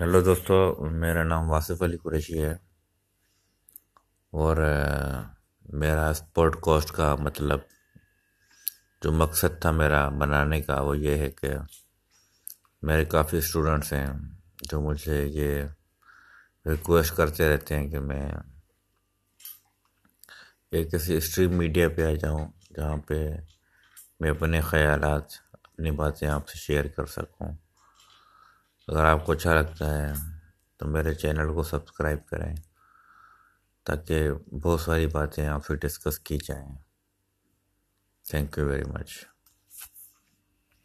Hello دوستو، میرا نام واصف علی قریشی ہے اور میرا اسپورٹ کوسٹ کا مطلب جو مقصد تھا میرا بنانے کا وہ یہ ہے کہ میرے کافی اسٹوڈنٹس ہیں جو مجھے یہ ریکویسٹ کرتے رہتے ہیں کہ میں ایک کسی اسٹریم میڈیا پہ آ جاؤں جہاں پہ میں اپنے خیالات، اپنی باتیں آپ سے شیئر کر سکوں۔ اگر آپ کو اچھا لگتا ہے تو میرے چینل کو سبسکرائب کریں تاکہ بہت ساری باتیں آپ سے ڈسکس کی جائیں۔ Thank you very much